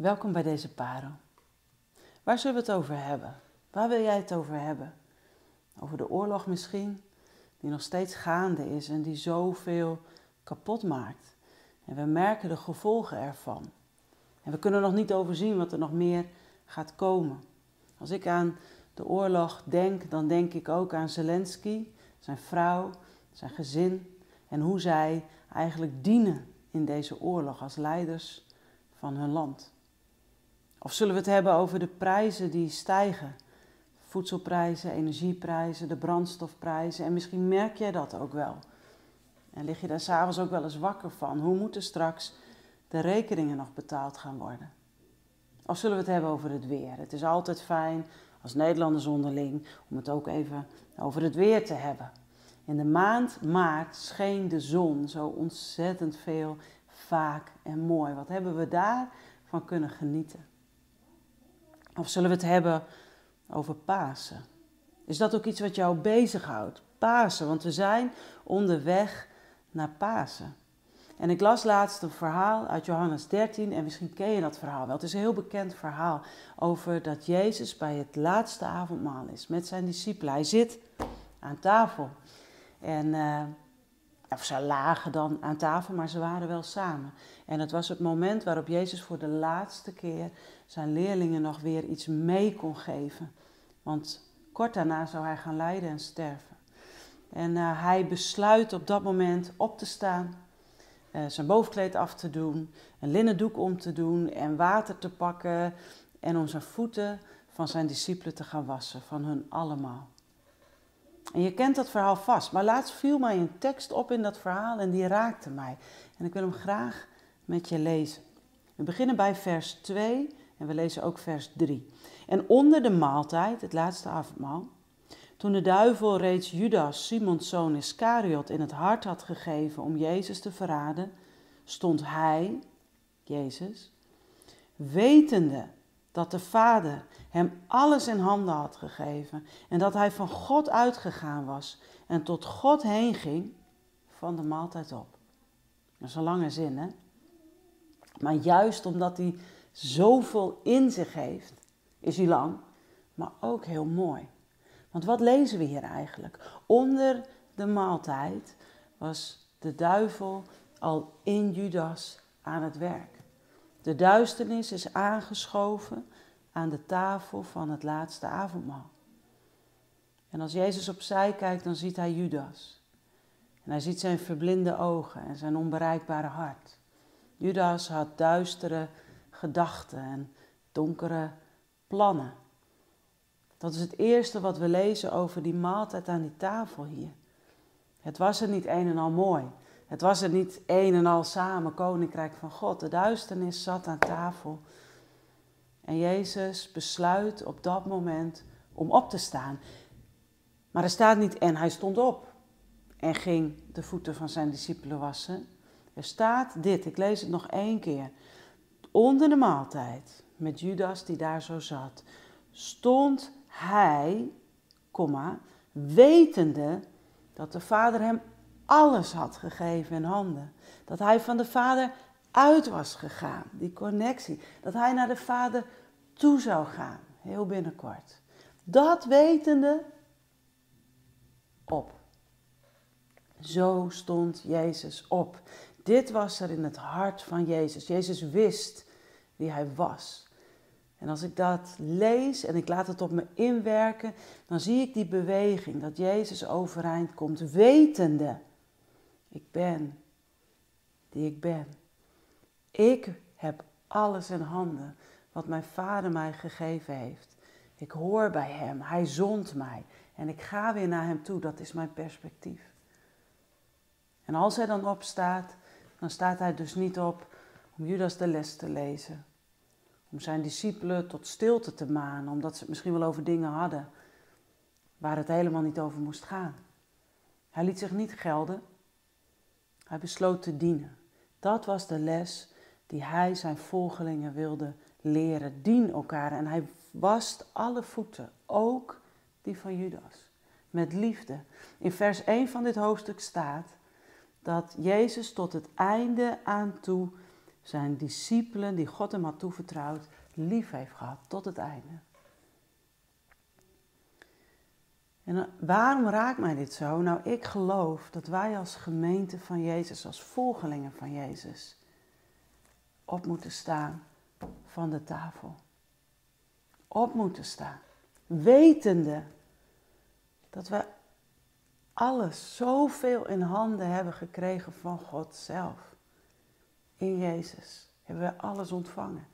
Welkom bij deze parel. Waar zullen we het over hebben? Waar wil jij het over hebben? Over de oorlog misschien, die nog steeds gaande is en die zoveel kapot maakt. En we merken de gevolgen ervan. En we kunnen nog niet overzien wat er nog meer gaat komen. Als ik aan de oorlog denk, dan denk ik ook aan Zelensky, zijn vrouw, zijn gezin en hoe zij eigenlijk dienen in deze oorlog als leiders van hun land. Of zullen we het hebben over de prijzen die stijgen? Voedselprijzen, energieprijzen, de brandstofprijzen. En misschien merk jij dat ook wel. En lig je daar s'avonds ook wel eens wakker van? Hoe moeten straks de rekeningen nog betaald gaan worden? Of zullen we het hebben over het weer? Het is altijd fijn als Nederlanders onderling om het ook even over het weer te hebben. In de maand maart scheen de zon zo ontzettend veel, vaak en mooi. Wat hebben we daarvan kunnen genieten? Of zullen we het hebben over Pasen? Is dat ook iets wat jou bezighoudt? Pasen, want we zijn onderweg naar Pasen. En ik las laatst een verhaal uit Johannes 13 en misschien ken je dat verhaal wel. Het is een heel bekend verhaal over dat Jezus bij het laatste avondmaal is met zijn discipelen. Hij zit aan tafel en uh, of ze lagen dan aan tafel, maar ze waren wel samen. En het was het moment waarop Jezus voor de laatste keer zijn leerlingen nog weer iets mee kon geven. Want kort daarna zou hij gaan lijden en sterven. En uh, hij besluit op dat moment op te staan, uh, zijn bovenkleed af te doen, een linnen doek om te doen en water te pakken en om zijn voeten van zijn discipelen te gaan wassen, van hun allemaal. En je kent dat verhaal vast, maar laatst viel mij een tekst op in dat verhaal en die raakte mij. En ik wil hem graag met je lezen. We beginnen bij vers 2 en we lezen ook vers 3. En onder de maaltijd, het laatste avondmaal, toen de duivel reeds Judas, Simons zoon Iscariot, in het hart had gegeven om Jezus te verraden, stond hij, Jezus, wetende dat de Vader hem alles in handen had gegeven en dat hij van God uitgegaan was en tot God heen ging van de maaltijd op. Dat is een lange zin, hè? Maar juist omdat hij zoveel in zich heeft, is hij lang, maar ook heel mooi. Want wat lezen we hier eigenlijk? Onder de maaltijd was de duivel al in Judas aan het werk. De duisternis is aangeschoven aan de tafel van het laatste avondmaal. En als Jezus opzij kijkt, dan ziet hij Judas. En hij ziet zijn verblinde ogen en zijn onbereikbare hart. Judas had duistere gedachten en donkere plannen. Dat is het eerste wat we lezen over die maaltijd aan die tafel hier. Het was er niet een en al mooi. Het was er niet een en al samen, koninkrijk van God. De duisternis zat aan tafel. En Jezus besluit op dat moment om op te staan. Maar er staat niet en hij stond op en ging de voeten van zijn discipelen wassen. Er staat dit, ik lees het nog één keer. Onder de maaltijd met Judas die daar zo zat, stond hij, komma, wetende dat de Vader hem alles had gegeven in handen. Dat hij van de Vader uit was gegaan, die connectie. Dat hij naar de Vader toe zou gaan, heel binnenkort. Dat wetende op. Zo stond Jezus op. Dit was er in het hart van Jezus. Jezus wist wie hij was. En als ik dat lees en ik laat het op me inwerken, dan zie ik die beweging dat Jezus overeind komt, wetende, ik ben die ik ben. Ik heb alles in handen wat mijn vader mij gegeven heeft. Ik hoor bij hem, hij zond mij en ik ga weer naar hem toe. Dat is mijn perspectief. En als hij dan opstaat, dan staat hij dus niet op om Judas de les te lezen. Om zijn discipelen tot stilte te manen, omdat ze het misschien wel over dingen hadden waar het helemaal niet over moest gaan. Hij liet zich niet gelden. Hij besloot te dienen. Dat was de les die hij zijn volgelingen wilde leren. Dien elkaar. En hij wast alle voeten, ook die van Judas, met liefde. In vers 1 van dit hoofdstuk staat dat Jezus tot het einde aan toe zijn discipelen die God hem had toevertrouwd, lief heeft gehad tot het einde. En waarom raakt mij dit zo? Nou, ik geloof dat wij als gemeente van Jezus, als volgelingen van Jezus, op moeten staan van de tafel. Op moeten staan. Wetende dat we alles zoveel in handen hebben gekregen van God zelf. In Jezus hebben we alles ontvangen.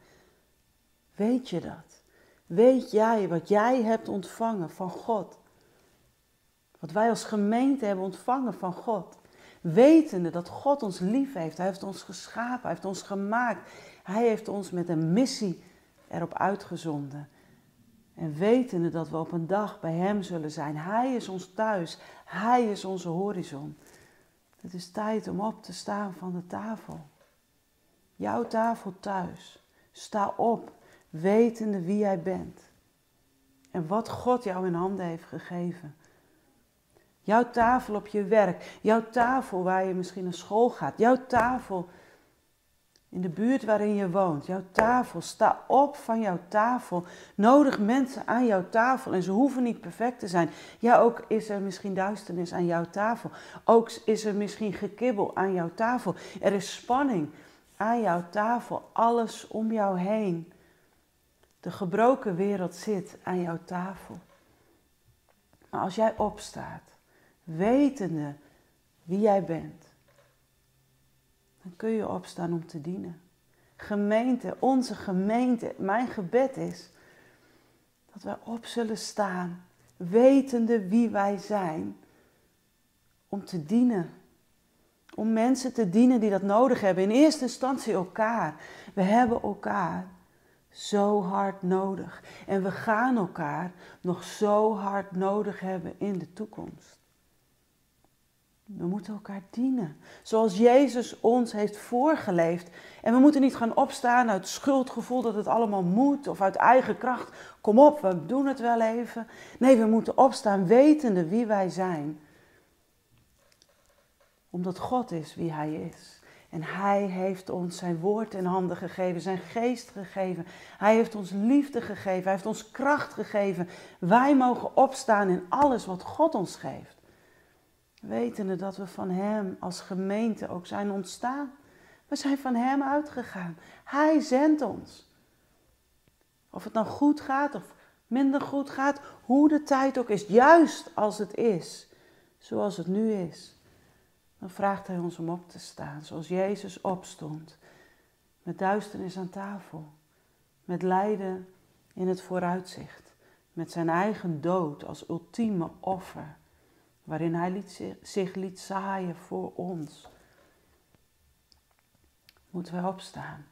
Weet je dat? Weet jij wat jij hebt ontvangen van God? Wat wij als gemeente hebben ontvangen van God. Wetende dat God ons lief heeft. Hij heeft ons geschapen. Hij heeft ons gemaakt. Hij heeft ons met een missie erop uitgezonden. En wetende dat we op een dag bij Hem zullen zijn. Hij is ons thuis. Hij is onze horizon. Het is tijd om op te staan van de tafel. Jouw tafel thuis. Sta op, wetende wie jij bent. En wat God jou in handen heeft gegeven. Jouw tafel op je werk. Jouw tafel waar je misschien naar school gaat. Jouw tafel in de buurt waarin je woont. Jouw tafel. Sta op van jouw tafel. Nodig mensen aan jouw tafel. En ze hoeven niet perfect te zijn. Ja, ook is er misschien duisternis aan jouw tafel. Ook is er misschien gekibbel aan jouw tafel. Er is spanning aan jouw tafel. Alles om jou heen. De gebroken wereld zit aan jouw tafel. Maar als jij opstaat wetende wie jij bent, dan kun je opstaan om te dienen. Gemeente, onze gemeente, mijn gebed is dat wij op zullen staan, wetende wie wij zijn, om te dienen. Om mensen te dienen die dat nodig hebben. In eerste instantie elkaar. We hebben elkaar zo hard nodig. En we gaan elkaar nog zo hard nodig hebben in de toekomst. We moeten elkaar dienen. Zoals Jezus ons heeft voorgeleefd. En we moeten niet gaan opstaan uit schuldgevoel dat het allemaal moet of uit eigen kracht. Kom op, we doen het wel even. Nee, we moeten opstaan wetende wie wij zijn. Omdat God is wie Hij is. En Hij heeft ons zijn woord in handen gegeven, zijn geest gegeven. Hij heeft ons liefde gegeven, Hij heeft ons kracht gegeven. Wij mogen opstaan in alles wat God ons geeft. Wetende dat we van Hem als gemeente ook zijn ontstaan. We zijn van Hem uitgegaan. Hij zendt ons. Of het dan goed gaat of minder goed gaat, hoe de tijd ook is, juist als het is, zoals het nu is, dan vraagt Hij ons om op te staan, zoals Jezus opstond, met duisternis aan tafel, met lijden in het vooruitzicht, met zijn eigen dood als ultieme offer waarin Hij liet, zich liet zaaien voor ons. Moeten wij opstaan.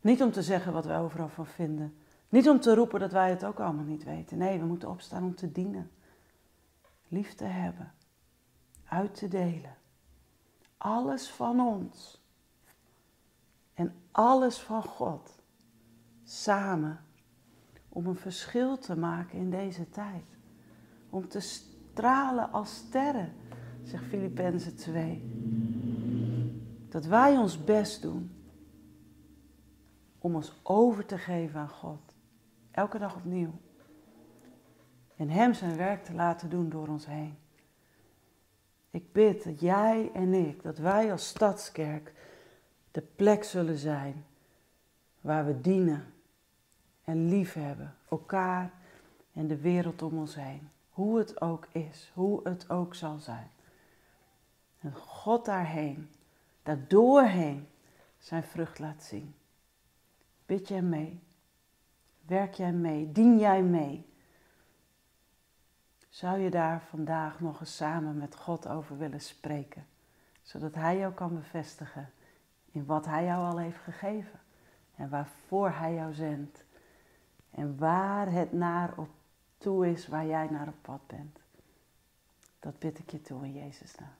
Niet om te zeggen wat wij overal van vinden. Niet om te roepen dat wij het ook allemaal niet weten. Nee, we moeten opstaan om te dienen. Lief te hebben. Uit te delen. Alles van ons. En alles van God. Samen. Om een verschil te maken in deze tijd. Om te stralen als sterren, zegt Filippenzen 2. Dat wij ons best doen om ons over te geven aan God. Elke dag opnieuw. En Hem zijn werk te laten doen door ons heen. Ik bid dat jij en ik, dat wij als stadskerk de plek zullen zijn waar we dienen en liefhebben, elkaar en de wereld om ons heen. Hoe het ook is, hoe het ook zal zijn. En God daarheen, daardoorheen zijn vrucht laat zien. Bid jij mee? Werk jij mee? Dien jij mee? Zou je daar vandaag nog eens samen met God over willen spreken? Zodat Hij jou kan bevestigen in wat Hij jou al heeft gegeven. En waarvoor Hij jou zendt. En waar het naar op toe is waar jij naar op pad bent. Dat bid ik je toe in Jezus naam.